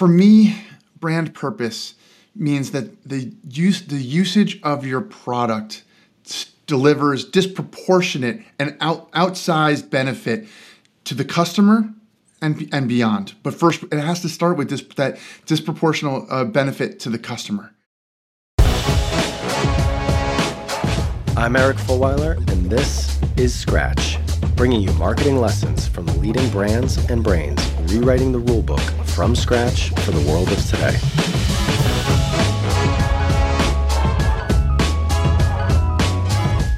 for me, brand purpose means that the use the usage of your product delivers disproportionate and out, outsized benefit to the customer and and beyond. But first, it has to start with this that disproportional uh, benefit to the customer. I'm Eric Fulwiler, and this is Scratch, bringing you marketing lessons from the leading brands and brains rewriting the rulebook from scratch for the world of today.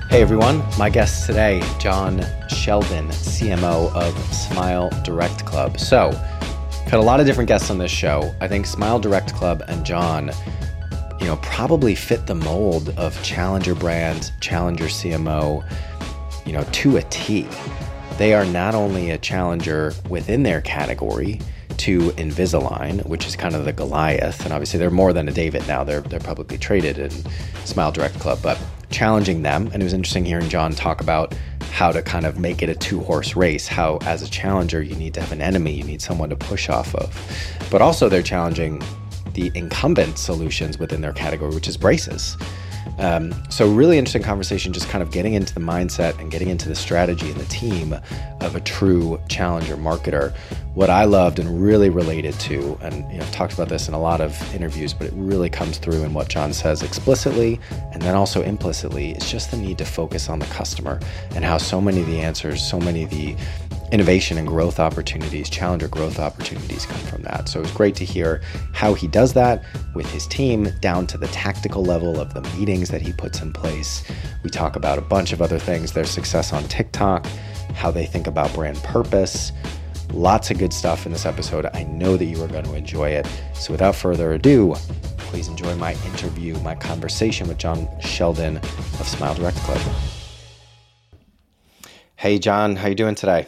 Hey everyone, my guest today, John Sheldon, CMO of Smile Direct Club. So, I've had a lot of different guests on this show. I think Smile Direct Club and John, you know, probably fit the mold of challenger brand, challenger CMO, you know, to a T. They are not only a challenger within their category, to Invisalign, which is kind of the Goliath, and obviously they're more than a David now. They're they're publicly traded in Smile Direct Club, but challenging them. And it was interesting hearing John talk about how to kind of make it a two horse race. How, as a challenger, you need to have an enemy, you need someone to push off of. But also, they're challenging the incumbent solutions within their category, which is braces. Um, so, really interesting conversation, just kind of getting into the mindset and getting into the strategy and the team of a true challenger marketer. What I loved and really related to, and you know, I've talked about this in a lot of interviews, but it really comes through in what John says explicitly and then also implicitly, is just the need to focus on the customer and how so many of the answers, so many of the innovation and growth opportunities, challenger growth opportunities come from that. So it was great to hear how he does that with his team down to the tactical level of the meetings that he puts in place. We talk about a bunch of other things, their success on TikTok, how they think about brand purpose. Lots of good stuff in this episode. I know that you are going to enjoy it. So without further ado, please enjoy my interview, my conversation with John Sheldon of Smile Direct Club. Hey John, how you doing today?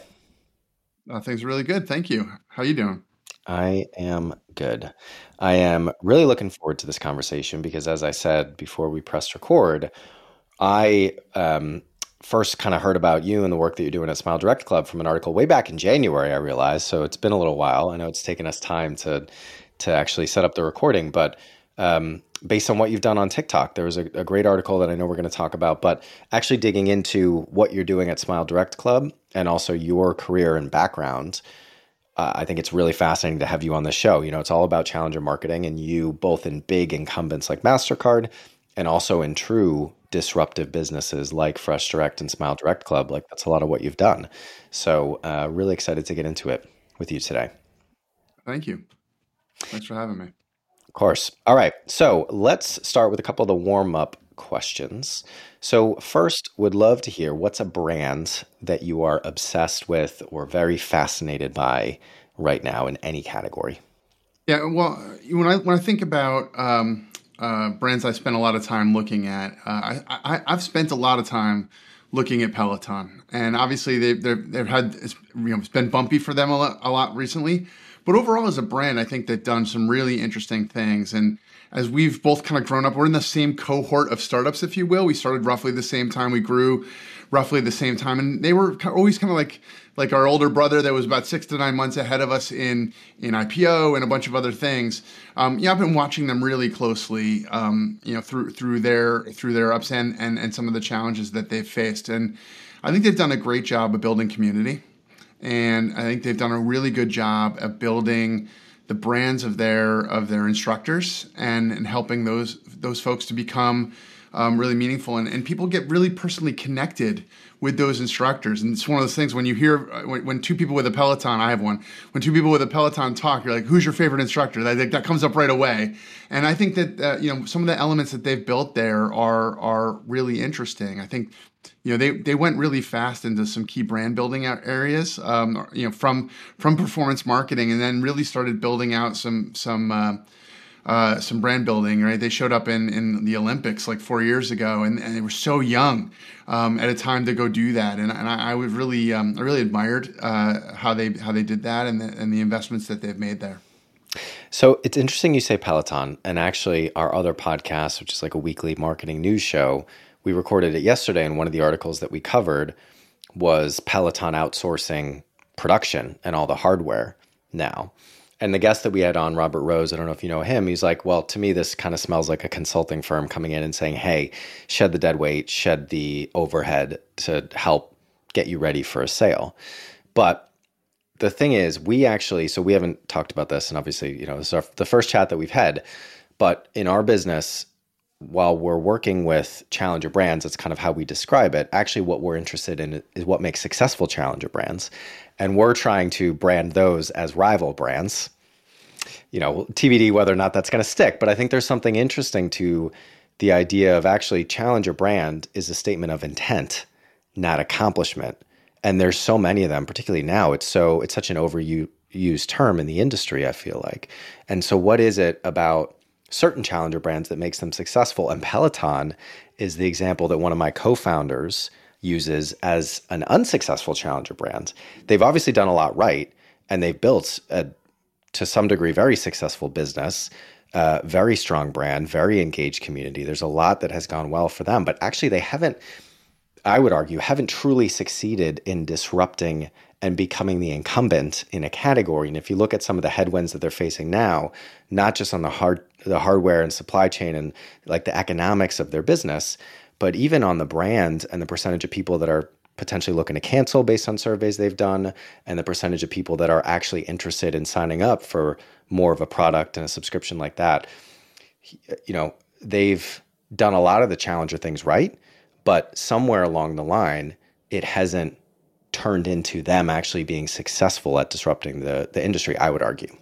Uh, things really good. Thank you. How are you doing? I am good. I am really looking forward to this conversation because, as I said before we pressed record, I um, first kind of heard about you and the work that you're doing at Smile Direct Club from an article way back in January. I realized, so it's been a little while. I know it's taken us time to to actually set up the recording, but um, based on what you've done on TikTok. There was a, a great article that I know we're going to talk about, but actually digging into what you're doing at Smile Direct Club and also your career and background. Uh, I think it's really fascinating to have you on the show. You know, it's all about challenger marketing and you both in big incumbents like MasterCard and also in true disruptive businesses like Fresh Direct and Smile Direct Club. Like that's a lot of what you've done. So, uh, really excited to get into it with you today. Thank you. Thanks for having me. Of course. All right. So let's start with a couple of the warm up questions. So, first, would love to hear what's a brand that you are obsessed with or very fascinated by right now in any category? Yeah, well, when I when I think about um, uh, brands, I spend a lot of time looking at. Uh, I, I have spent a lot of time looking at Peloton, and obviously they they've, they've had you know it's been bumpy for them a lot, a lot recently. But overall, as a brand, I think they've done some really interesting things. And as we've both kind of grown up, we're in the same cohort of startups, if you will. We started roughly the same time. We grew roughly the same time, and they were always kind of like like our older brother that was about six to nine months ahead of us in in IPO and a bunch of other things. Um, yeah, I've been watching them really closely, um, you know, through through their through their ups and, and and some of the challenges that they've faced, and I think they've done a great job of building community and I think they've done a really good job of building the brands of their of their instructors and, and helping those those folks to become um, really meaningful. And, and people get really personally connected with those instructors. And it's one of those things when you hear uh, when, when, two people with a peloton i have one when two people with a peloton talk you're like who's your favorite instructor? That, that comes up right away. And i think that uh, you know some of the elements that they've built there are are really interesting. I think you know they they went really fast into some key brand building out areas um, you know from from performance marketing and then really started building out some some uh, uh, some brand building right? They showed up in in the olympics like four years ago and, and they were so young um, at a time to go do that. And, and I, I was really um, I really admired uh, how they how they did that and the, and the investments that they've made there. So it's interesting you say Peloton, and actually, our other podcast, which is like a weekly marketing news show, we recorded it yesterday, and one of the articles that we covered was Peloton outsourcing production and all the hardware now. And the guest that we had on, Robert Rose, I don't know if you know him, he's like, well, to me, this kind of smells like a consulting firm coming in and saying, hey, shed the dead weight, shed the overhead to help get you ready for a sale. But the thing is, we actually, so we haven't talked about this, and obviously, you know, this is our, the first chat that we've had. But in our business, while we're working with challenger brands, that's kind of how we describe it. Actually, what we're interested in is what makes successful challenger brands. And we're trying to brand those as rival brands. You know, TBD whether or not that's going to stick. But I think there's something interesting to the idea of actually challenger brand is a statement of intent, not accomplishment. And there's so many of them, particularly now. It's so it's such an overused term in the industry. I feel like. And so, what is it about certain challenger brands that makes them successful. And Peloton is the example that one of my co founders uses as an unsuccessful challenger brand. They've obviously done a lot right and they've built a, to some degree, very successful business. Uh, very strong brand, very engaged community. There's a lot that has gone well for them, but actually, they haven't, I would argue, haven't truly succeeded in disrupting and becoming the incumbent in a category. And if you look at some of the headwinds that they're facing now, not just on the hard the hardware and supply chain and like the economics of their business, but even on the brand and the percentage of people that are potentially looking to cancel based on surveys they've done and the percentage of people that are actually interested in signing up for more of a product and a subscription like that you know they've done a lot of the challenger things right but somewhere along the line it hasn't turned into them actually being successful at disrupting the, the industry, I would argue.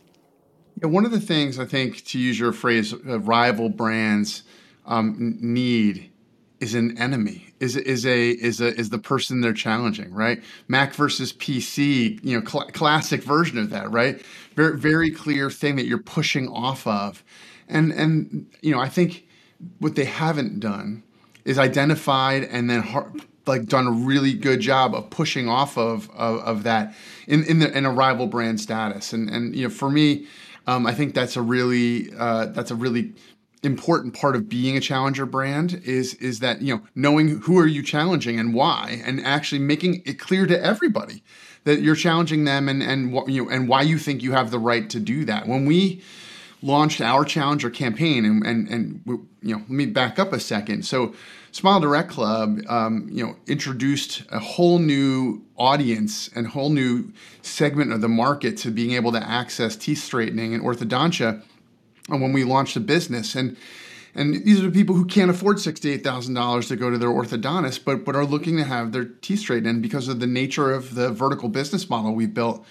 Yeah, one of the things I think, to use your phrase, uh, rival brands um, need is an enemy. Is is a is a is the person they're challenging, right? Mac versus PC, you know, cl- classic version of that, right? Very very clear thing that you're pushing off of, and and you know, I think what they haven't done is identified and then like done a really good job of pushing off of of, of that in in, the, in a rival brand status. And and you know, for me, um, I think that's a really uh, that's a really important part of being a challenger brand is is that you know knowing who are you challenging and why and actually making it clear to everybody that you're challenging them and and you know and why you think you have the right to do that when we launched our challenger campaign and and and you know let me back up a second so Smile Direct Club, um, you know, introduced a whole new audience and whole new segment of the market to being able to access teeth straightening and orthodontia And when we launched the business. And and these are the people who can't afford sixty-eight thousand dollars to go to their orthodontist, but but are looking to have their teeth straightened. Because of the nature of the vertical business model we built,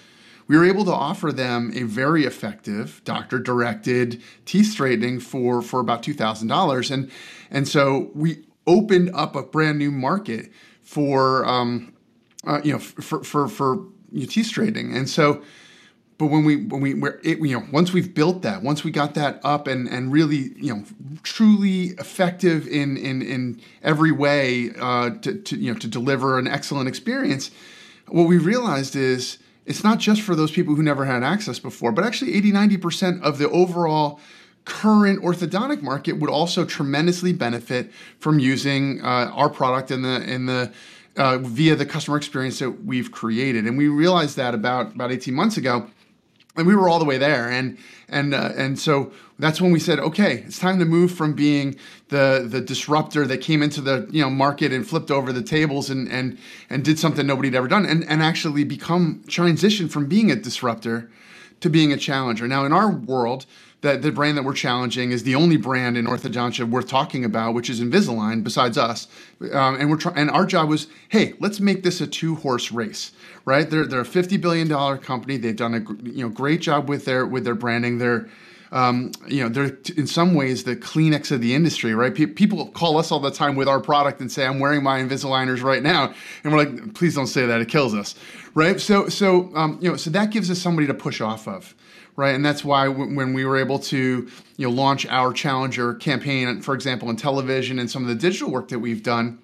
we were able to offer them a very effective doctor-directed teeth straightening for for about two thousand dollars. And and so we opened up a brand new market for um, uh, you know for for for teeth straightening, and so. But when we when we were it, you know once we've built that once we got that up and and really you know truly effective in in in every way uh, to, to you know to deliver an excellent experience, what we realized is it's not just for those people who never had access before, but actually 80 90% of the overall current orthodontic market would also tremendously benefit from using uh, our product in the in the uh, via the customer experience that we've created. And we realized that about about 18 months ago, and we were all the way there. And and uh, and so that's when we said, okay, it's time to move from being the the disruptor that came into the you know market and flipped over the tables and and and did something nobody had ever done, and and actually become transition from being a disruptor to being a challenger. Now, in our world that the brand that we're challenging is the only brand in orthodontia worth talking about, which is Invisalign, besides us. Um, and we're trying, and our job was, hey, let's make this a two horse race, right? They're they're a fifty billion dollar company. They've done a you know great job with their with their branding. They're um, you know, they're in some ways the Kleenex of the industry, right? Pe- people call us all the time with our product and say, "I'm wearing my Invisaligners right now," and we're like, "Please don't say that; it kills us," right? So, so um, you know, so that gives us somebody to push off of right? And that's why when we were able to, you know, launch our Challenger campaign, for example, in television and some of the digital work that we've done,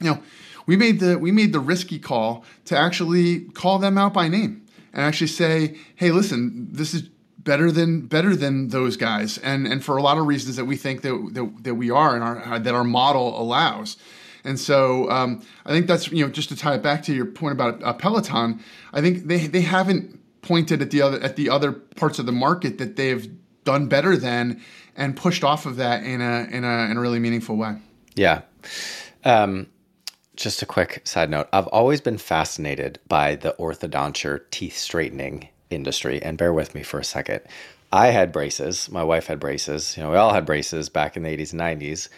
you know, we made the we made the risky call to actually call them out by name and actually say, hey, listen, this is better than better than those guys, and and for a lot of reasons that we think that that, that we are and our that our model allows. And so um, I think that's you know just to tie it back to your point about uh, Peloton. I think they they haven't pointed at the other at the other parts of the market that they've done better than and pushed off of that in a in a in a really meaningful way. Yeah. Um, just a quick side note. I've always been fascinated by the orthodonture teeth straightening industry. And bear with me for a second. I had braces. My wife had braces. You know, we all had braces back in the 80s and 90s.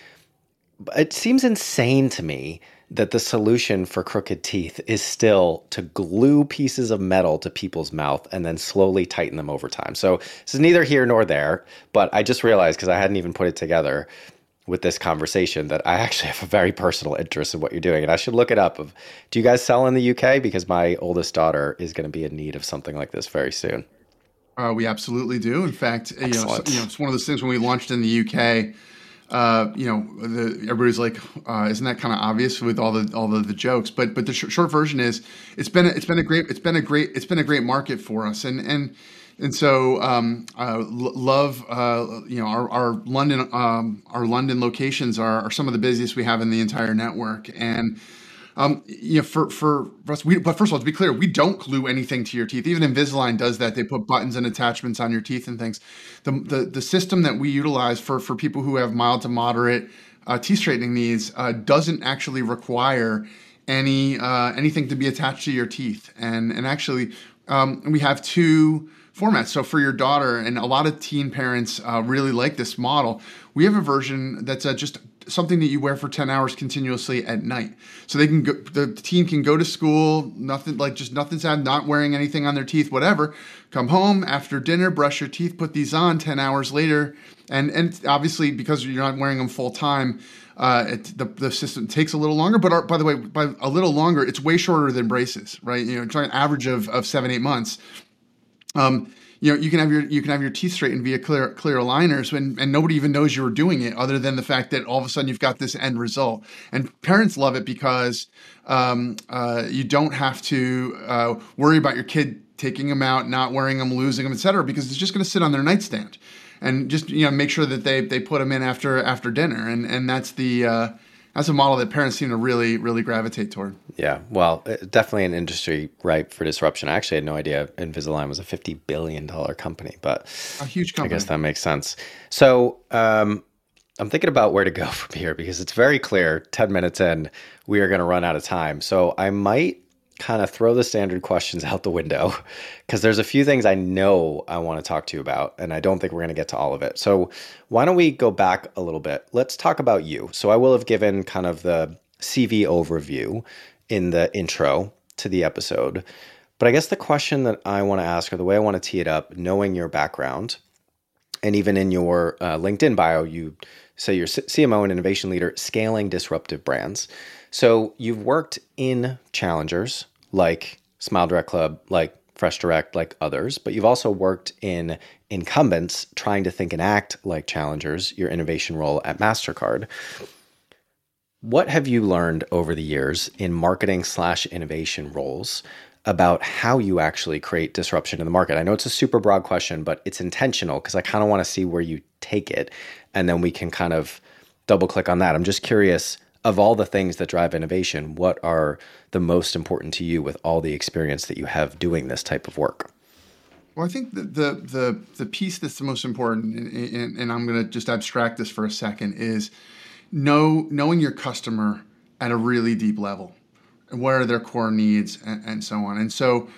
It seems insane to me that the solution for crooked teeth is still to glue pieces of metal to people's mouth and then slowly tighten them over time. So this is neither here nor there, but I just realized because I hadn't even put it together with this conversation that I actually have a very personal interest in what you're doing, and I should look it up. Of do you guys sell in the UK? Because my oldest daughter is going to be in need of something like this very soon. Uh, we absolutely do. In fact, you know, you know, it's one of those things when we launched in the UK. Uh, you know, the, everybody's like, uh, isn't that kind of obvious with all the all the, the jokes? But but the sh- short version is, it's been a, it's been a great it's been a great it's been a great market for us, and and and so um, uh, love uh, you know our, our London um, our London locations are, are some of the busiest we have in the entire network and um, you know for for us we but first of all to be clear we don't glue anything to your teeth. Even Invisalign does that. They put buttons and attachments on your teeth and things. The the, the system that we utilize for for people who have mild to moderate uh, teeth straightening needs uh, doesn't actually require any uh, anything to be attached to your teeth. And and actually um, we have two format. So for your daughter, and a lot of teen parents uh, really like this model. We have a version that's uh, just something that you wear for 10 hours continuously at night. So they can go, the teen can go to school, nothing like just nothing's sad, not wearing anything on their teeth, whatever. Come home after dinner, brush your teeth, put these on 10 hours later. And, and obviously, because you're not wearing them full time, uh, it, the, the system takes a little longer. But our, by the way, by a little longer, it's way shorter than braces, right? You know, trying an average of, of seven, eight months. Um, you know, you can have your you can have your teeth straightened via clear clear aligners, and, and nobody even knows you were doing it, other than the fact that all of a sudden you've got this end result. And parents love it because um, uh, you don't have to uh, worry about your kid taking them out, not wearing them, losing them, etc. Because it's just going to sit on their nightstand, and just you know make sure that they they put them in after after dinner, and and that's the uh, that's a model that parents seem to really, really gravitate toward. Yeah, well, uh, definitely an industry ripe for disruption. I actually had no idea Invisalign was a fifty billion dollar company, but a huge company. I guess that makes sense. So um, I'm thinking about where to go from here because it's very clear. Ten minutes in, we are going to run out of time. So I might kind of throw the standard questions out the window because there's a few things I know I want to talk to you about, and I don't think we're going to get to all of it. So, why don't we go back a little bit? Let's talk about you. So, I will have given kind of the CV overview in the intro to the episode. But I guess the question that I want to ask, or the way I want to tee it up, knowing your background, and even in your uh, LinkedIn bio, you say you're CMO and innovation leader, scaling disruptive brands. So you've worked in challengers like Smile Direct Club, like Fresh Direct, like others, but you've also worked in incumbents trying to think and act like challengers, your innovation role at MasterCard. What have you learned over the years in marketing slash innovation roles about how you actually create disruption in the market? I know it's a super broad question, but it's intentional because I kind of want to see where you take it and then we can kind of double click on that. I'm just curious of all the things that drive innovation, what are the most important to you with all the experience that you have doing this type of work? Well, I think the the the, the piece that's the most important, and, and I'm going to just abstract this for a second, is know knowing your customer at a really deep level, and what are their core needs, and, and so on. And so,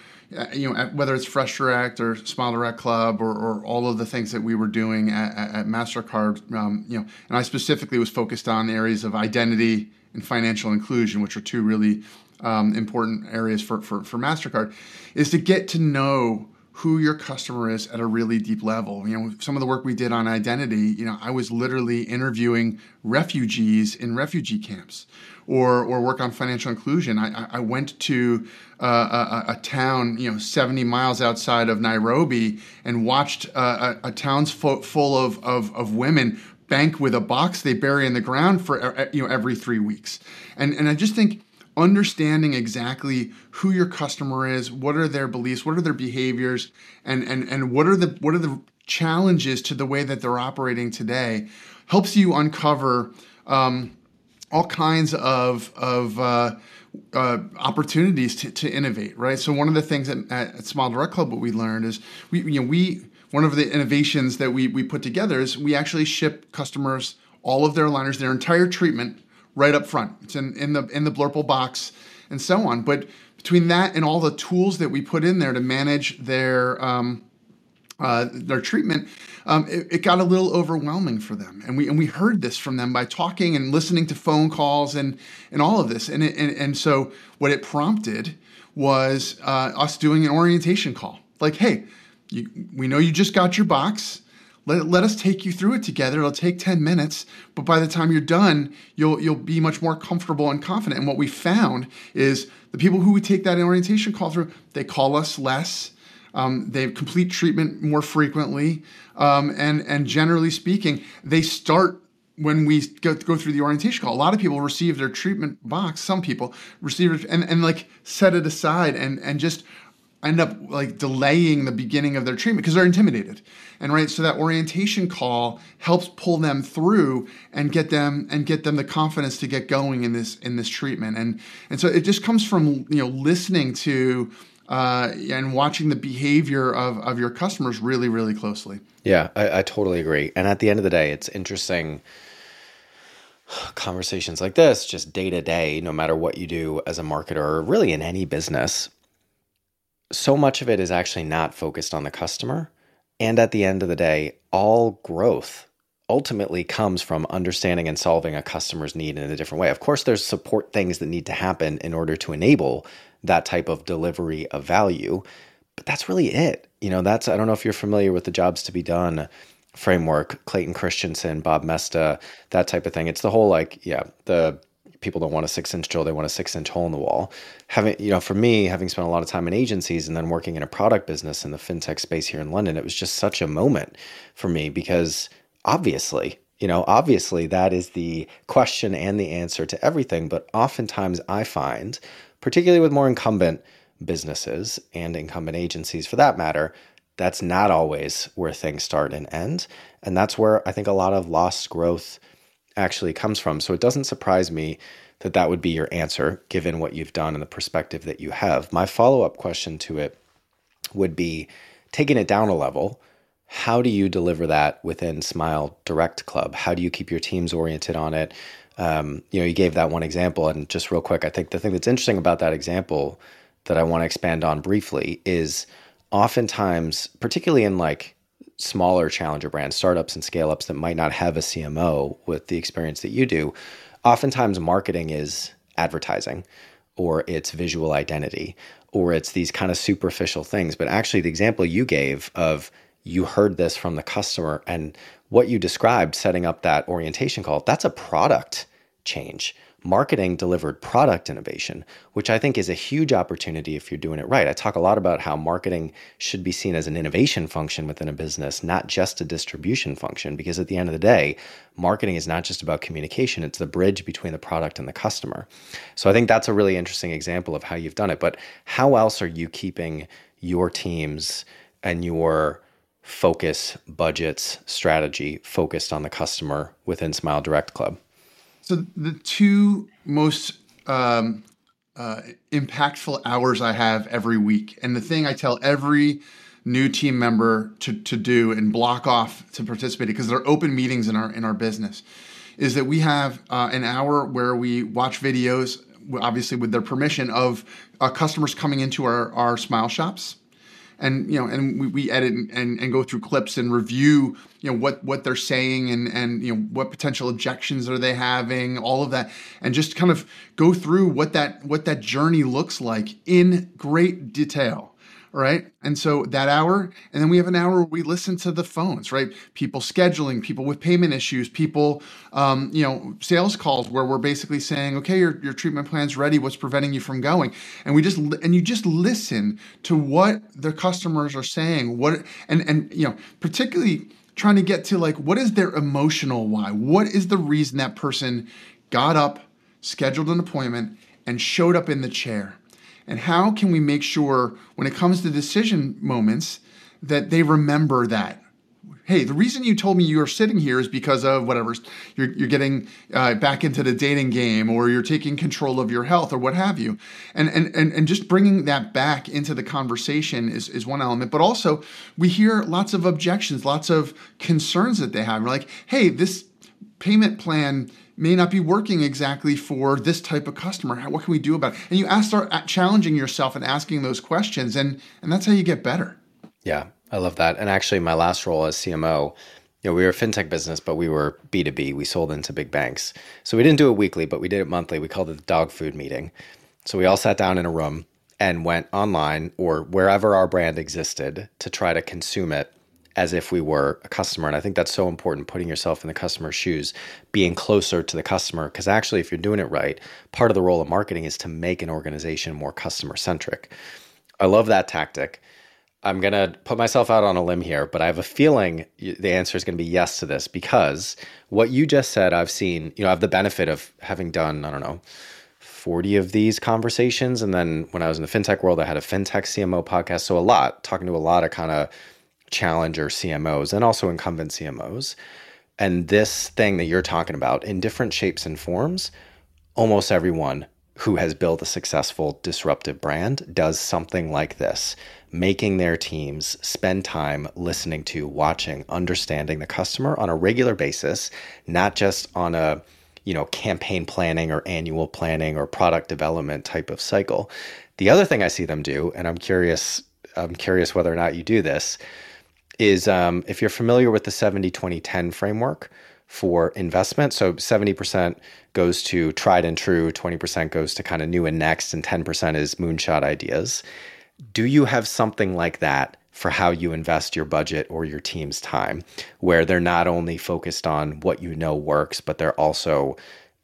you know, whether it's Fresh Direct or Smile Direct Club or, or all of the things that we were doing at, at Mastercard, um, you know, and I specifically was focused on areas of identity and financial inclusion, which are two really um, important areas for, for for Mastercard, is to get to know who your customer is at a really deep level. You know, some of the work we did on identity, you know, I was literally interviewing refugees in refugee camps or, or work on financial inclusion. I, I went to a, a, town, you know, 70 miles outside of Nairobi and watched a, a town's full, full of, of, of women bank with a box they bury in the ground for, you know, every three weeks. And, and I just think understanding exactly who your customer is, what are their beliefs, what are their behaviors, and and and what are the what are the challenges to the way that they're operating today, helps you uncover. Um, all kinds of of uh, uh, opportunities to, to innovate, right? So one of the things at, at Smile Direct Club, what we learned is we you know we one of the innovations that we we put together is we actually ship customers all of their aligners, their entire treatment, right up front. It's in, in the in the blurple box and so on. But between that and all the tools that we put in there to manage their um, uh, their treatment, um, it, it, got a little overwhelming for them, and we and we heard this from them by talking and listening to phone calls and and all of this, and it, and, and so what it prompted was uh, us doing an orientation call, like, hey, you, we know you just got your box. Let, let us take you through it together. It'll take 10 minutes, but by the time you're done, you'll you'll be much more comfortable and confident. And what we found is the people who we take that orientation call through, they call us less um, they complete treatment more frequently, um, and and generally speaking, they start when we go, go through the orientation call. A lot of people receive their treatment box. Some people receive it and, and like set it aside and and just end up like delaying the beginning of their treatment because they're intimidated and right so that orientation call helps pull them through and get them and get them the confidence to get going in this in this treatment and and so it just comes from you know listening to uh, and watching the behavior of, of your customers really, really closely. Yeah, I, I totally agree. And at the end of the day, it's interesting conversations like this, just day to day, no matter what you do as a marketer or really in any business, so much of it is actually not focused on the customer. And at the end of the day, all growth ultimately comes from understanding and solving a customer's need in a different way. Of course, there's support things that need to happen in order to enable that type of delivery of value. But that's really it. You know, that's, I don't know if you're familiar with the jobs to be done framework, Clayton Christensen, Bob Moesta, that type of thing. It's the whole like, yeah, the people don't want a six inch drill, they want a six inch hole in the wall. Having, you know, for me, having spent a lot of time in agencies and then working in a product business in the fintech space here in London, it was just such a moment for me because obviously, you know, obviously that is the question and the answer to everything. But oftentimes I find particularly with more incumbent businesses and incumbent agencies for that matter, that's not always where things start and end. And that's where I think a lot of lost growth actually comes from. So it doesn't surprise me that that would be your answer, given what you've done and the perspective that you have. My follow up question to it would be taking it down a level. How do you deliver that within Smile Direct Club? How do you keep your teams oriented on it? Um, you know, you gave that one example, and just real quick, I think the thing that's interesting about that example that I want to expand on briefly is oftentimes, particularly in like smaller challenger brands, startups and scale ups that might not have a CMO with the experience that you do, oftentimes marketing is advertising or it's visual identity or it's these kind of superficial things. But actually, the example you gave of you heard this from the customer and what you described setting up that orientation call, that's a product change. Marketing delivered product innovation, which I think is a huge opportunity if you're doing it right. I talk a lot about how marketing should be seen as an innovation function within a business, not just a distribution function, because at the end of the day, marketing is not just about communication, it's the bridge between the product and the customer. So I think that's a really interesting example of how you've done it. But how else are you keeping your teams and your focus, budgets, strategy focused on the customer within Smile Direct Club? So the two most um, uh, impactful hours I have every week, and the thing I tell every new team member to, to do and block off to participate because they're open meetings in our in our business is that we have uh, an hour where we watch videos obviously with their permission of uh, customers coming into our, our smile shops and you know and we, we edit and, and go through clips and review you know what what they're saying and and you know what potential objections are they having all of that and just kind of go through what that what that journey looks like in great detail right? And so that hour, and then we have an hour where we listen to the phones, right? People scheduling, people with payment issues, people, um, you know, sales calls where we're basically saying, okay, your, your treatment plan's ready. What's preventing you from going? And we just, and you just listen to what the customers are saying, what, and, and, you know, particularly trying to get to like, what is their emotional why? What is the reason that person got up, scheduled an appointment, and showed up in the chair? And how can we make sure when it comes to decision moments that they remember that hey, the reason you told me you are sitting here is because of whatever. You're, you're getting uh, back into the dating game or you're taking control of your health or what have you. And, and, and, and just bringing that back into the conversation is, is one element. But also, we hear lots of objections, lots of concerns that they have. We're like, hey, this payment plan may not be working exactly for this type of customer. What can we do about it? And you ask, start challenging yourself and asking those questions, and and that's how you get better. Yeah, I love that. And actually, my last role as CMO, you know, we were a fintech business, but we were B two B. We sold into big banks, so we didn't do it weekly, but we did it monthly. We called it the dog food meeting. So we all sat down in a room and went online or wherever our brand existed to try to consume it as if we were a customer. And I think that's so important, putting yourself in the customer's shoes, being closer to the customer. Because actually, if you're doing it right, part of the role of marketing is to make an organization more customer centric. I love that tactic. I'm going to put myself out on a limb here, but I have a feeling the answer is going to be yes to this because what you just said, I've seen, you know, I have the benefit of having done, I don't know, 40 of these conversations. And then when I was in the fintech world, I had a fintech CMO podcast. So a lot, talking to a lot of kind of challenger CMOs and also incumbent CMOs. And this thing that you're talking about in different shapes and forms, almost everyone who has built a successful disruptive brand does something like this, making their teams spend time listening to, watching, understanding the customer on a regular basis, not just on a you know campaign planning or annual planning or product development type of cycle. The other thing I see them do, and I'm curious, I'm curious whether or not you do this, is um, if you're familiar with the 70 20 10 framework for investment. So 70% goes to tried and true, 20% goes to kind of new and next, and 10% is moonshot ideas. Do you have something like that for how you invest your budget or your team's time, where they're not only focused on what you know works, but they're also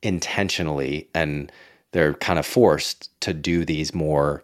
intentionally and they're kind of forced to do these more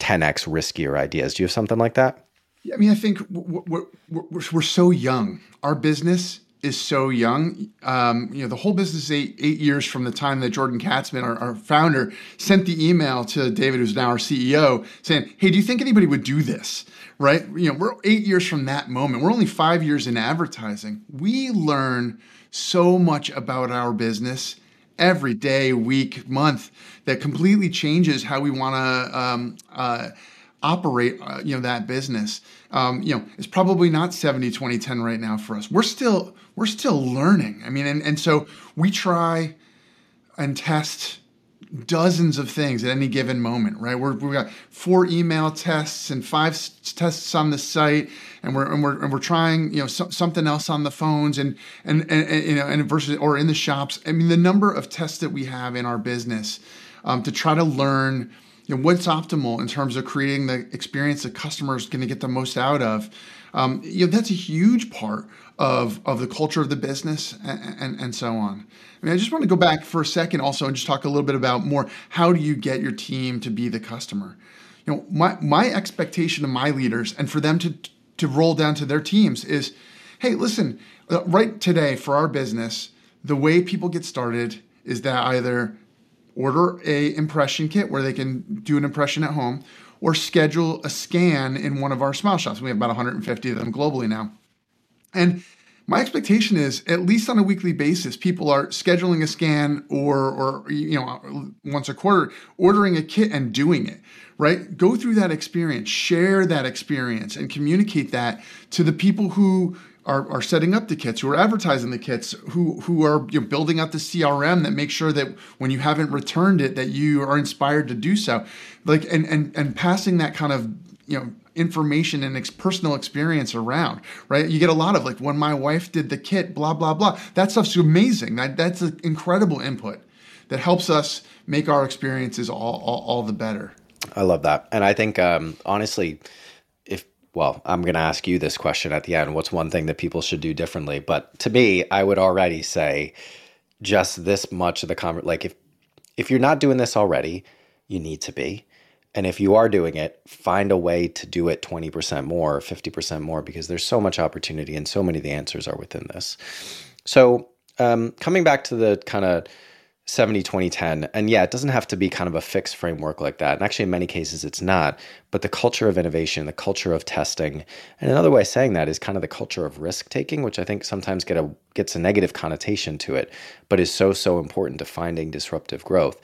10x riskier ideas? Do you have something like that? I mean, I think we're, we're, we're so young. Our business is so young. Um, you know, the whole business is eight, eight years from the time that Jordan Katzman, our, our, founder, sent the email to David, who's now our CEO, saying, "Hey, do you think anybody would do this?" Right? You know, we're eight years from that moment. We're only five years in advertising. We learn so much about our business every day, week, month that completely changes how we want to. Um, uh, operate uh, you know that business um, you know it's probably not 70 20 10 right now for us. We're still we're still learning. I mean and, and so we try and test dozens of things at any given moment right? We're, we've got four email tests and five tests on the site and we're and we're, and we're trying you know so, something else on the phones and, and and, and you know and versus or in the shops. I mean the number of tests that we have in our business um, to try to learn you know, what's optimal in terms of creating the experience the customer is going to get the most out of. Um, you know, that's a huge part of, of the culture of the business and, and, and so on. I mean, I just want to go back for a second also and just talk a little bit about more how do you get your team to be the customer? You know, my, my expectation of my leaders and for them to, to roll down to their teams is, hey, listen, uh, right today for our business, the way people get started is that either order a impression kit where they can do an impression at home or schedule a scan in one of our smile shops. We have about 150 of them globally now. And my expectation is at least on a weekly basis, people are scheduling a scan or, or you know, once a quarter, ordering a kit and doing it. Right? Go through that experience, share that experience, and communicate that to the people who are, are setting up the kits, who are advertising the kits, who who are you know, building out the CRM that makes sure that when you haven't returned it, that you are inspired to do so, like and and and passing that kind of you know information and ex- personal experience around, right? You get a lot of like when my wife did the kit, blah blah blah. That stuff's amazing. That that's an incredible input that helps us make our experiences all all, all the better. I love that, and I think um, honestly well, I'm going to ask you this question at the end. What's one thing that people should do differently? But to me, I would already say just this much of the conversation. Like if if you're not doing this already, you need to be. And if you are doing it, find a way to do it 20% more, 50% more, because there's so much opportunity and so many of the answers are within this. So, um, coming back to the kind of 70 20 10 and yeah it doesn't have to be kind of a fixed framework like that. And actually in many cases it's not. But the culture of innovation the culture of testing and another way of saying that is kind of the culture of risk taking which i think sometimes get a gets a negative connotation to it but is so so important to finding disruptive growth.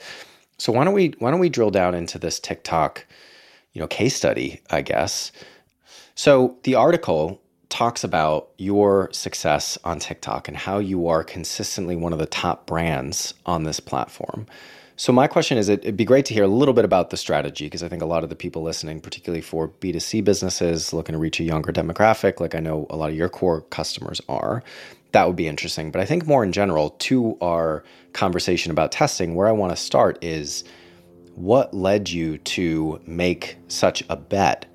So why don't we why don't we drill down into this tiktok you know case study i guess? So the article talks about your success on TikTok and how you are consistently one of the top brands on this platform. So my question is it'd be great to hear a little bit about the strategy because I think a lot of the people listening, particularly for B2C businesses looking to reach a younger demographic, like I know a lot of your core customers are, that would be interesting. But I think more in general, to our conversation about testing, where I want to start is what led you to make such a bet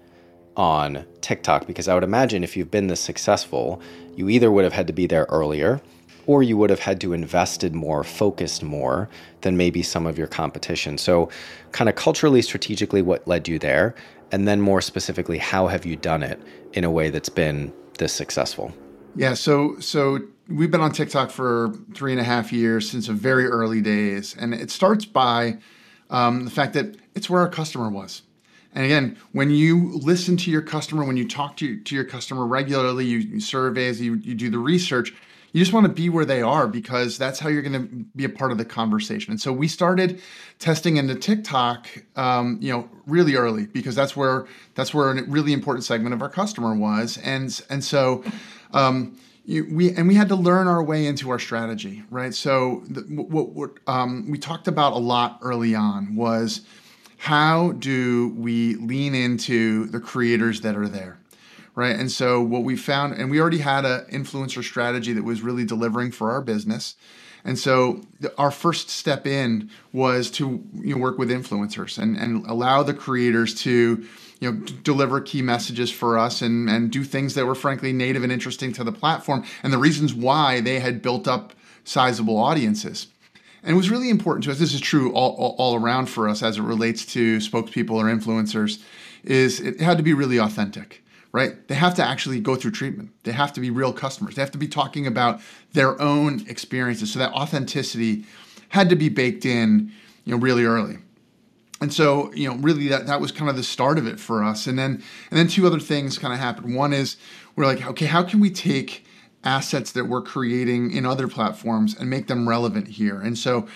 on TikTok because I would imagine if you've been this successful, you either would have had to be there earlier or you would have had to invested more, focused more than maybe some of your competition. So, kind of culturally, strategically, what led you there? And then more specifically, how have you done it in a way that's been this successful? Yeah, so so we've been on TikTok for three and a half years since the very early days, and it starts by um, the fact that it's where our customer was. And again, when you listen to your customer, when you talk to, to your customer regularly, you, you surveys, you, you do the research, you just want to be where they are because that's how you're going to be a part of the conversation. And so we started testing into TikTok, um, you know, really early because that's where that's where a really important segment of our customer was, and and so. Um, you, we and we had to learn our way into our strategy, right? So the, what, what um, we talked about a lot early on was how do we lean into the creators that are there? Right. And so what we found, and we already had an influencer strategy that was really delivering for our business. And so our first step in was to you know, work with influencers and, and allow the creators to you know deliver key messages for us and, and do things that were frankly native and interesting to the platform and the reasons why they had built up sizable audiences. And it was really important to us. This is true all, all, all around for us as it relates to spokespeople or influencers. Is it had to be really authentic, right? They have to actually go through treatment. They have to be real customers. They have to be talking about their own experiences. So that authenticity had to be baked in, you know, really early and so you know really that that was kind of the start of it for us and then and then two other things kind of happened one is we're like okay how can we take assets that we're creating in other platforms and make them relevant here. And so,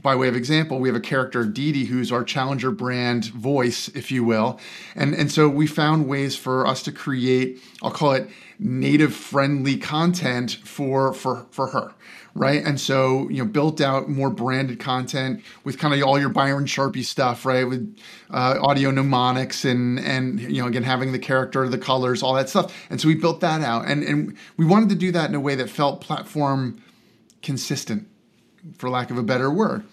by way of example, we have a character, Didi, who's our challenger brand voice, if you will. And, and so we found ways for us to create, I'll call it native friendly content for, for, for her right? And so, you know, built out more branded content with kind of all your Byron Sharpie stuff, right? With uh, audio mnemonics and and you know, again having the character, the colors, all that stuff. And so we built that out, and and we wanted to do that in a way that felt platform consistent, for lack of a better word.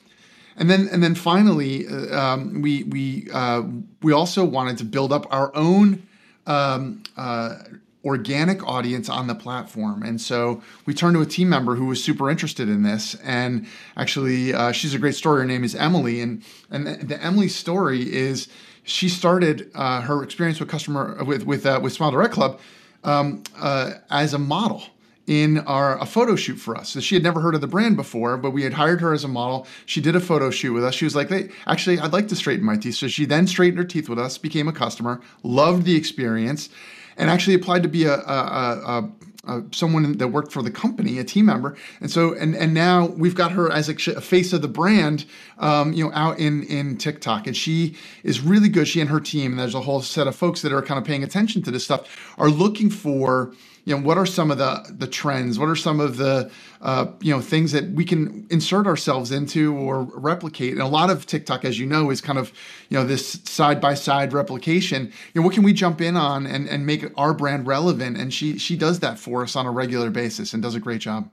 And then, and then finally, uh, um, we we uh, we also wanted to build up our own um, uh, organic audience on the platform. And so we turned to a team member who was super interested in this. And actually, uh, she's a great story. Her name is Emily. And, and the, the Emily story is she started uh, her experience with customer with with uh, with Smile Direct Club um, uh, as a model in our a photo shoot for us. So she had never heard of the brand before, but we had hired her as a model. She did a photo shoot with us. She was like, hey, actually, I'd like to straighten my teeth. So she then straightened her teeth with us, became a customer, loved the experience, and actually applied to be a, a, a, a, someone that worked for the company, a team member. And so, and and now we've got her as a, face of the brand, um, you know, out in in TikTok, and she is really good. She and her team, and there's a whole set of folks that are kind of paying attention to this stuff, are looking for you know what are some of the the trends? What are some of the uh, you know things that we can insert ourselves into or replicate? And a lot of tiktok as you know is kind of you know this side by side replication. You know what can we jump in on and and make our brand relevant? And she she does that for us on a regular basis and does a great job.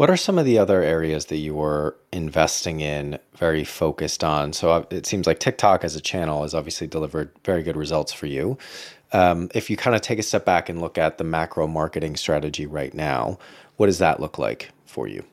What are some of the other areas that you were investing in, very focused on? So uh, it seems like TikTok as a channel has obviously delivered very good results for you. Um, if you kind of take a step back and look at the macro marketing strategy right now, what does that look like for you?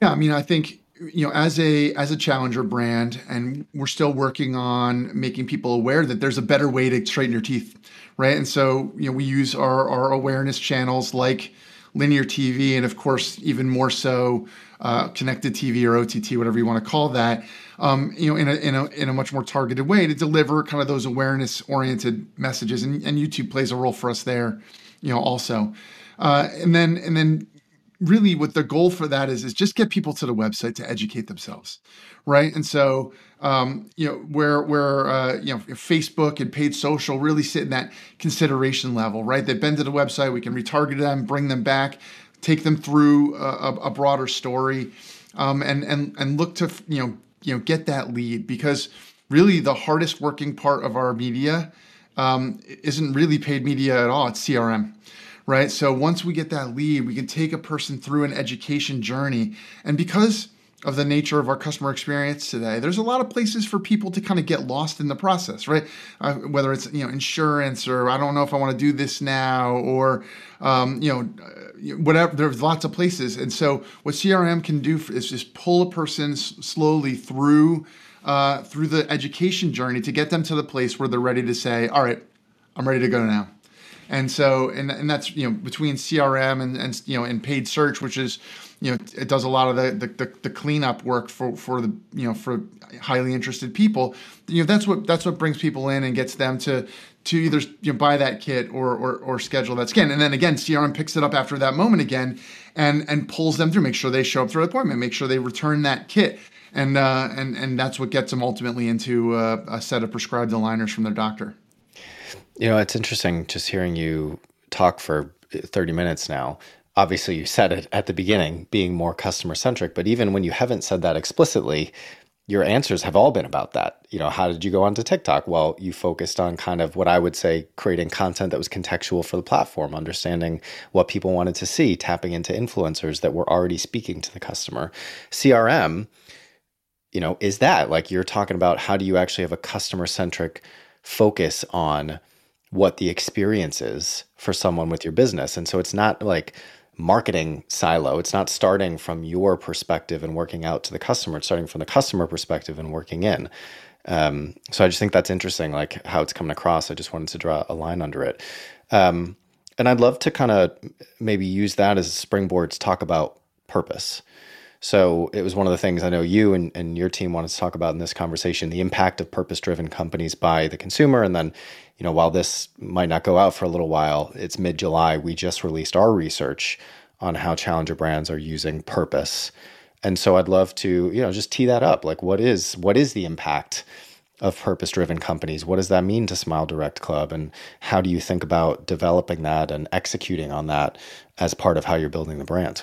Yeah, I mean, I think you know as a as a challenger brand and we're still working on making people aware that there's a better way to straighten your teeth right and so you know we use our our awareness channels like linear TV, and of course, even more so, uh, connected TV or OTT, whatever you want to call that. Um, you know, in a, in a in a much more targeted way to deliver kind of those awareness oriented messages, and, and YouTube plays a role for us there, you know, also. Uh, and then and then really what the goal for that is is just get people to the website to educate themselves right and so um, you know where where uh, you know facebook and paid social really sit in that consideration level right they've been to the website we can retarget them bring them back take them through a, a broader story um, and and and look to you know you know get that lead because really the hardest working part of our media um, isn't really paid media at all it's crm right? So once we get that lead, we can take a person through an education journey. And because of the nature of our customer experience today, there's a lot of places for people to kind of get lost in the process, right? Uh, whether it's you know insurance or I don't know if I want to do this now or um, you know uh, whatever. There's lots of places, and so what CRM can do is just pull a person s- slowly through uh, through the education journey to get them to the place where they're ready to say, "All right, I'm ready to go now." And so, and, and that's, you know, between CRM and, and, you know, and paid search, which is, you know, it does a lot of the, the, the, cleanup work for, for the, you know, for highly interested people, you know, that's what, that's what brings people in and gets them to, to either you know, buy that kit or, or, or schedule that scan. And then again, CRM picks it up after that moment again and, and pulls them through, make sure they show up for the appointment, make sure they return that kit. And, uh, and, and that's what gets them ultimately into a, a set of prescribed aligners from their doctor. You know, it's interesting just hearing you talk for 30 minutes now. Obviously, you said it at the beginning, being more customer centric, but even when you haven't said that explicitly, your answers have all been about that. You know, how did you go onto TikTok? Well, you focused on kind of what I would say creating content that was contextual for the platform, understanding what people wanted to see, tapping into influencers that were already speaking to the customer. CRM, you know, is that like you're talking about how do you actually have a customer centric focus on what the experience is for someone with your business. And so it's not like marketing silo. It's not starting from your perspective and working out to the customer. It's starting from the customer perspective and working in. Um, so I just think that's interesting, like how it's coming across. I just wanted to draw a line under it. Um, and I'd love to kind of maybe use that as a springboard to talk about purpose. So it was one of the things I know you and, and your team wanted to talk about in this conversation the impact of purpose driven companies by the consumer. And then, you know, while this might not go out for a little while, it's mid July. We just released our research on how challenger brands are using purpose. And so I'd love to, you know, just tee that up. Like what is what is the impact of purpose driven companies? What does that mean to Smile Direct Club? And how do you think about developing that and executing on that as part of how you're building the brand?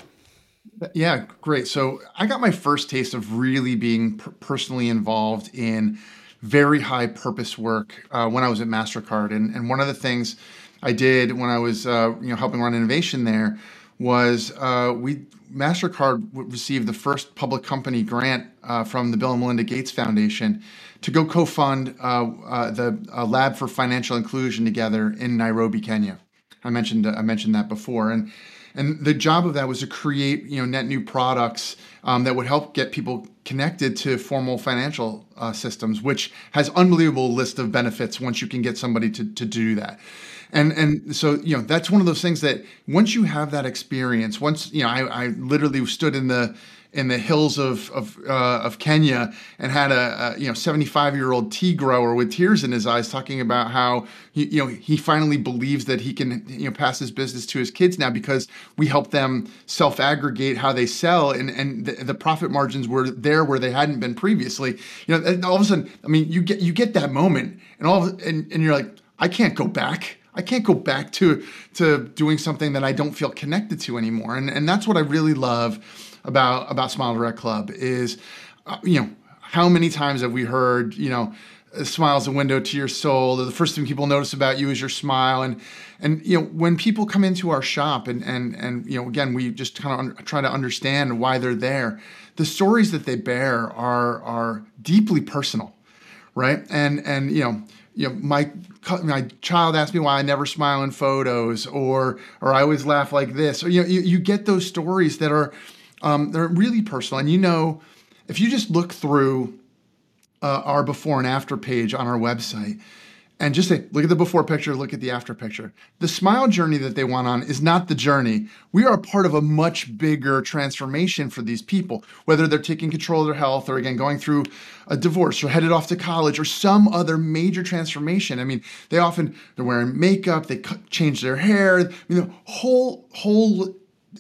Yeah, great. So I got my first taste of really being per- personally involved in very high purpose work uh, when I was at Mastercard, and and one of the things I did when I was uh, you know helping run innovation there was uh, we Mastercard received the first public company grant uh, from the Bill and Melinda Gates Foundation to go co-fund uh, uh, the Lab for Financial Inclusion together in Nairobi, Kenya. I mentioned I mentioned that before, and and the job of that was to create you know net new products um, that would help get people connected to formal financial uh, systems, which has unbelievable list of benefits once you can get somebody to, to do that. And and so you know that's one of those things that once you have that experience, once you know I, I literally stood in the in the hills of of, uh, of Kenya and had a, a you know 75 year old tea grower with tears in his eyes talking about how he, you know he finally believes that he can you know pass his business to his kids now because we help them self aggregate how they sell and and the, the, profit margins were there where they hadn't been previously. You know all of a sudden I mean you get you get that moment and all of, and and you're like I can't go back. I can't go back to to doing something that I don't feel connected to anymore. And and that's what I really love about about Smile Direct Club is, uh, you know, how many times have we heard, you know, a smile's a window to your soul. The first thing people notice about you is your smile, and and you know when people come into our shop and and and you know again we just kind of un- try to understand why they're there. The stories that they bear are are deeply personal, right? And and you know you know my my child asked me why I never smile in photos, or or I always laugh like this, or you know you, you get those stories that are um, they're really personal. And you know, if you just look through uh, our before and after page on our website, and just say, look at the before picture, look at the after picture. The smile journey that they went on is not the journey. We are a part of a much bigger transformation for these people, whether they're taking control of their health or again going through a divorce or headed off to college or some other major transformation. I mean, they often they're wearing makeup, they change their hair, you know, whole whole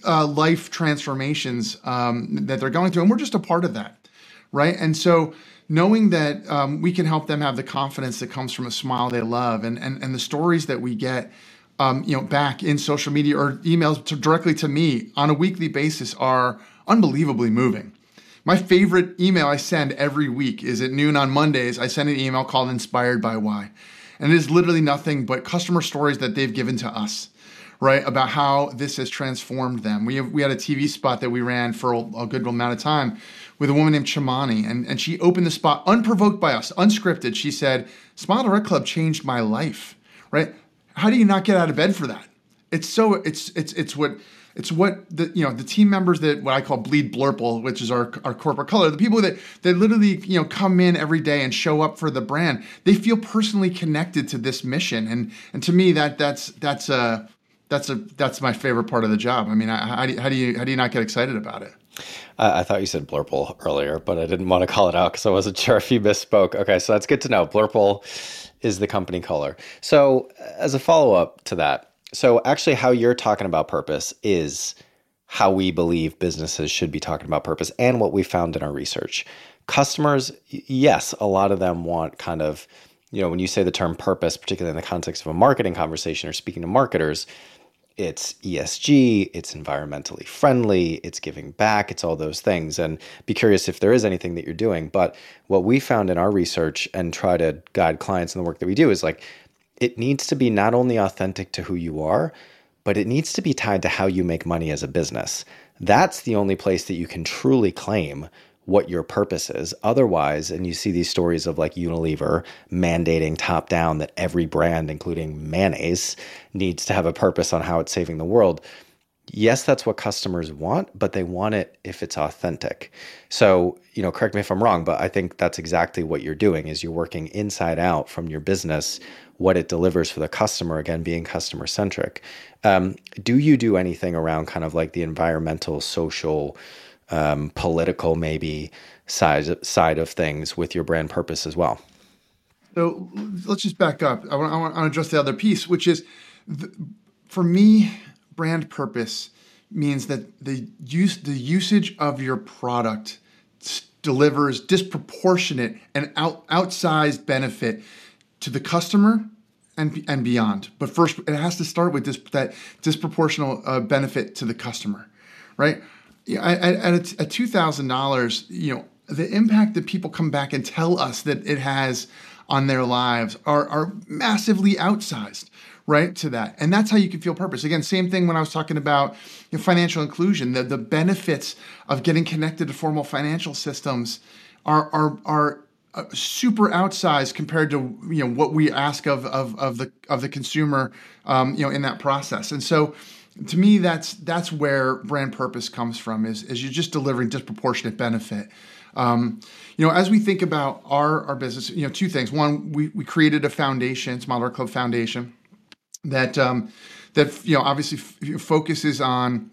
uh, life transformations um, that they're going through, and we're just a part of that, right? And so knowing that um, we can help them have the confidence that comes from a smile they love and, and, and the stories that we get um, you know back in social media or emails to, directly to me on a weekly basis are unbelievably moving. My favorite email i send every week is at noon on mondays. I send an email called inspired by why. And it is literally nothing but customer stories that they've given to us right about how this has transformed them we, have, we had a tv spot that we ran for a, good amount of time with a woman named Chamani, and, and she opened the spot unprovoked by us, unscripted. She said, Smile Direct Club changed my life, right? How do you not get out of bed for that? It's so, it's, it's, it's what, it's what the you know the team members that what I call bleed blurple, which is our, our corporate color, the people that that literally you know come in every day and show up for the brand. They feel personally connected to this mission, and and to me that that's that's a that's a that's my favorite part of the job. I mean, how do you, how do you how do you not get excited about it? I thought you said blurple earlier, but I didn't want to call it out because I wasn't sure if you misspoke. Okay, so that's good to know. Blurple is the company color. So, as a follow up to that, so actually, how you're talking about purpose is how we believe businesses should be talking about purpose and what we found in our research. Customers, yes, a lot of them want kind of, you know, when you say the term purpose, particularly in the context of a marketing conversation or speaking to marketers, it's ESG, it's environmentally friendly, it's giving back, it's all those things. And be curious if there is anything that you're doing. But what we found in our research and try to guide clients in the work that we do is like it needs to be not only authentic to who you are, but it needs to be tied to how you make money as a business. That's the only place that you can truly claim what your purpose is. Otherwise, and you see these stories of like Unilever mandating top down that every brand, including mayonnaise, needs to have a purpose on how it's saving the world. Yes, that's what customers want, but they want it if it's authentic. So, you know, correct me if I'm wrong, but I think that's exactly what you're doing is you're working inside out from your business what it delivers for the customer again being customer centric um, do you do anything around kind of like the environmental social um, political maybe side side of things with your brand purpose as well. So let's just back up. I want, I want to address the other piece, which is the, for me, brand purpose means that the use the usage of your product delivers disproportionate and out, outsized benefit to the customer and and beyond. But first, it has to start with this that disproportional uh, benefit to the customer, right? Yeah, at, at two thousand dollars, you know, the impact that people come back and tell us that it has on their lives are are massively outsized, right? To that, and that's how you can feel purpose. Again, same thing when I was talking about you know, financial inclusion. The the benefits of getting connected to formal financial systems are are are uh, super outsized compared to you know what we ask of of, of the of the consumer um, you know in that process and so to me that's that's where brand purpose comes from is, is you're just delivering disproportionate benefit. Um, you know as we think about our our business you know two things. One we, we created a foundation Direct Club foundation that um, that you know obviously f- focuses on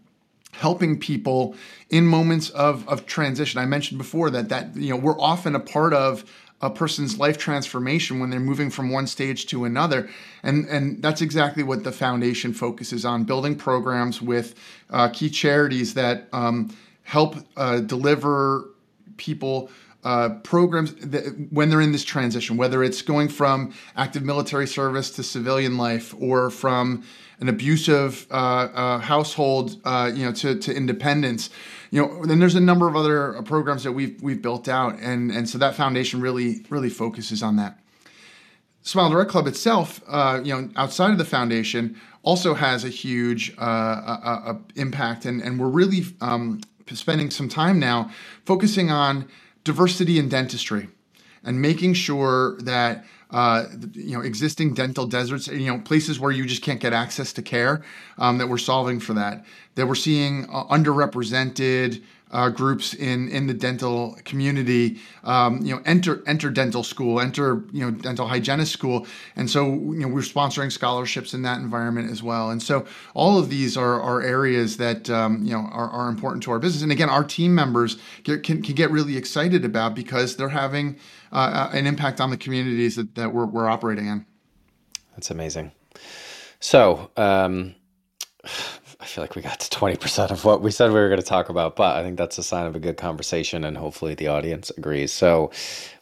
helping people in moments of, of transition. I mentioned before that that you know we're often a part of a person's life transformation when they're moving from one stage to another. And, and that's exactly what the foundation focuses on building programs with uh, key charities that um, help uh, deliver people. Uh, programs that when they're in this transition, whether it's going from active military service to civilian life, or from an abusive uh, uh, household, uh, you know, to, to independence, you know, then there's a number of other programs that we've we've built out, and and so that foundation really really focuses on that. Smile Direct Club itself, uh, you know, outside of the foundation, also has a huge uh, uh, uh, impact, and and we're really um, spending some time now focusing on diversity in dentistry and making sure that uh, you know existing dental deserts you know places where you just can't get access to care um, that we're solving for that that we're seeing uh, underrepresented uh, groups in in the dental community. Um, you know, enter enter dental school, enter you know dental hygienist school, and so you know we're sponsoring scholarships in that environment as well. And so all of these are, are areas that um, you know are, are important to our business. And again, our team members get, can can get really excited about because they're having uh, uh an impact on the communities that, that we're, we're operating in. That's amazing. So. Um I feel like we got to 20% of what we said we were going to talk about, but I think that's a sign of a good conversation and hopefully the audience agrees. So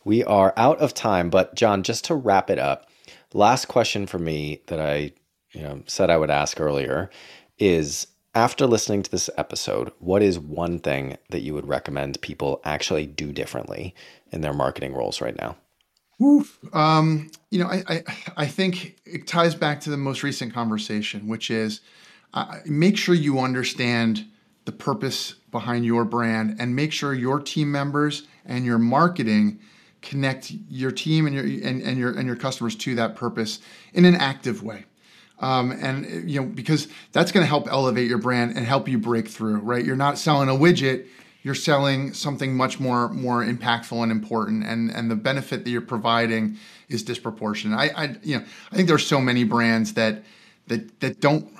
we are out of time, but John, just to wrap it up, last question for me that I, you know, said I would ask earlier is after listening to this episode, what is one thing that you would recommend people actually do differently in their marketing roles right now? Oof. Um, you know, I, I I think it ties back to the most recent conversation, which is uh, make sure you understand the purpose behind your brand and make sure your team members and your marketing connect your team and your and, and your and your customers to that purpose in an active way um, and you know because that's going to help elevate your brand and help you break through right you're not selling a widget you're selling something much more more impactful and important and and the benefit that you're providing is disproportionate i, I you know i think there's so many brands that that that don't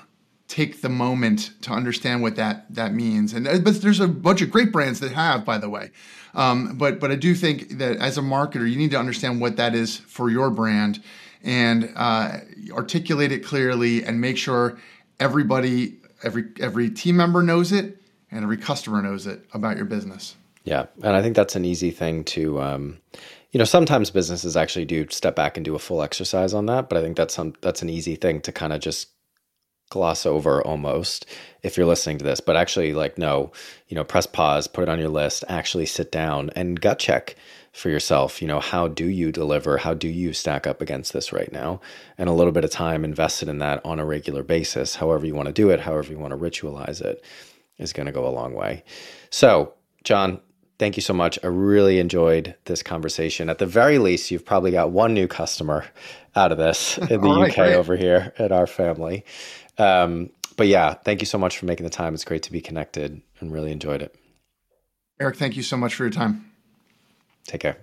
take the moment to understand what that that means. And uh, but there's a bunch of great brands that have, by the way. Um, but but I do think that as a marketer, you need to understand what that is for your brand and uh, articulate it clearly and make sure everybody, every every team member knows it and every customer knows it about your business. Yeah, and I think that's an easy thing to. Um, you know, sometimes businesses actually do step back and do a full exercise on that, but I think that's some that's an easy thing to kind of just gloss over almost if you're listening to this but actually like no you know press pause put it on your list actually sit down and gut check for yourself you know how do you deliver how do you stack up against this right now? And a little bit of time invested in that on a regular basis however you want to do it however you want to ritualize it is going to go a long way. So john thank you so much. I really enjoyed this conversation. At the very least you've probably got one new customer out of this in the right, uk great. over here at our family um, but yeah, thank you so much for making the time. It's great to be connected and really enjoyed it. Eric, thank you so much for your time. Take care.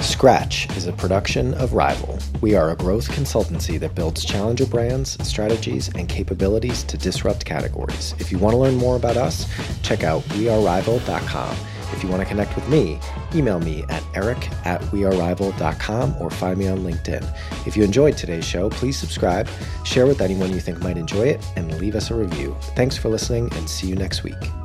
Scratch is a production of Rival. We are a growth consultancy that builds challenger brands, strategies, and capabilities to disrupt categories. If you want to learn more about us, check out wearerival.com if you want to connect with me, email me at eric at wearerival.com or find me on LinkedIn. If you enjoyed today's show, please subscribe, share with anyone you think might enjoy it, and leave us a review. Thanks for listening and see you next week.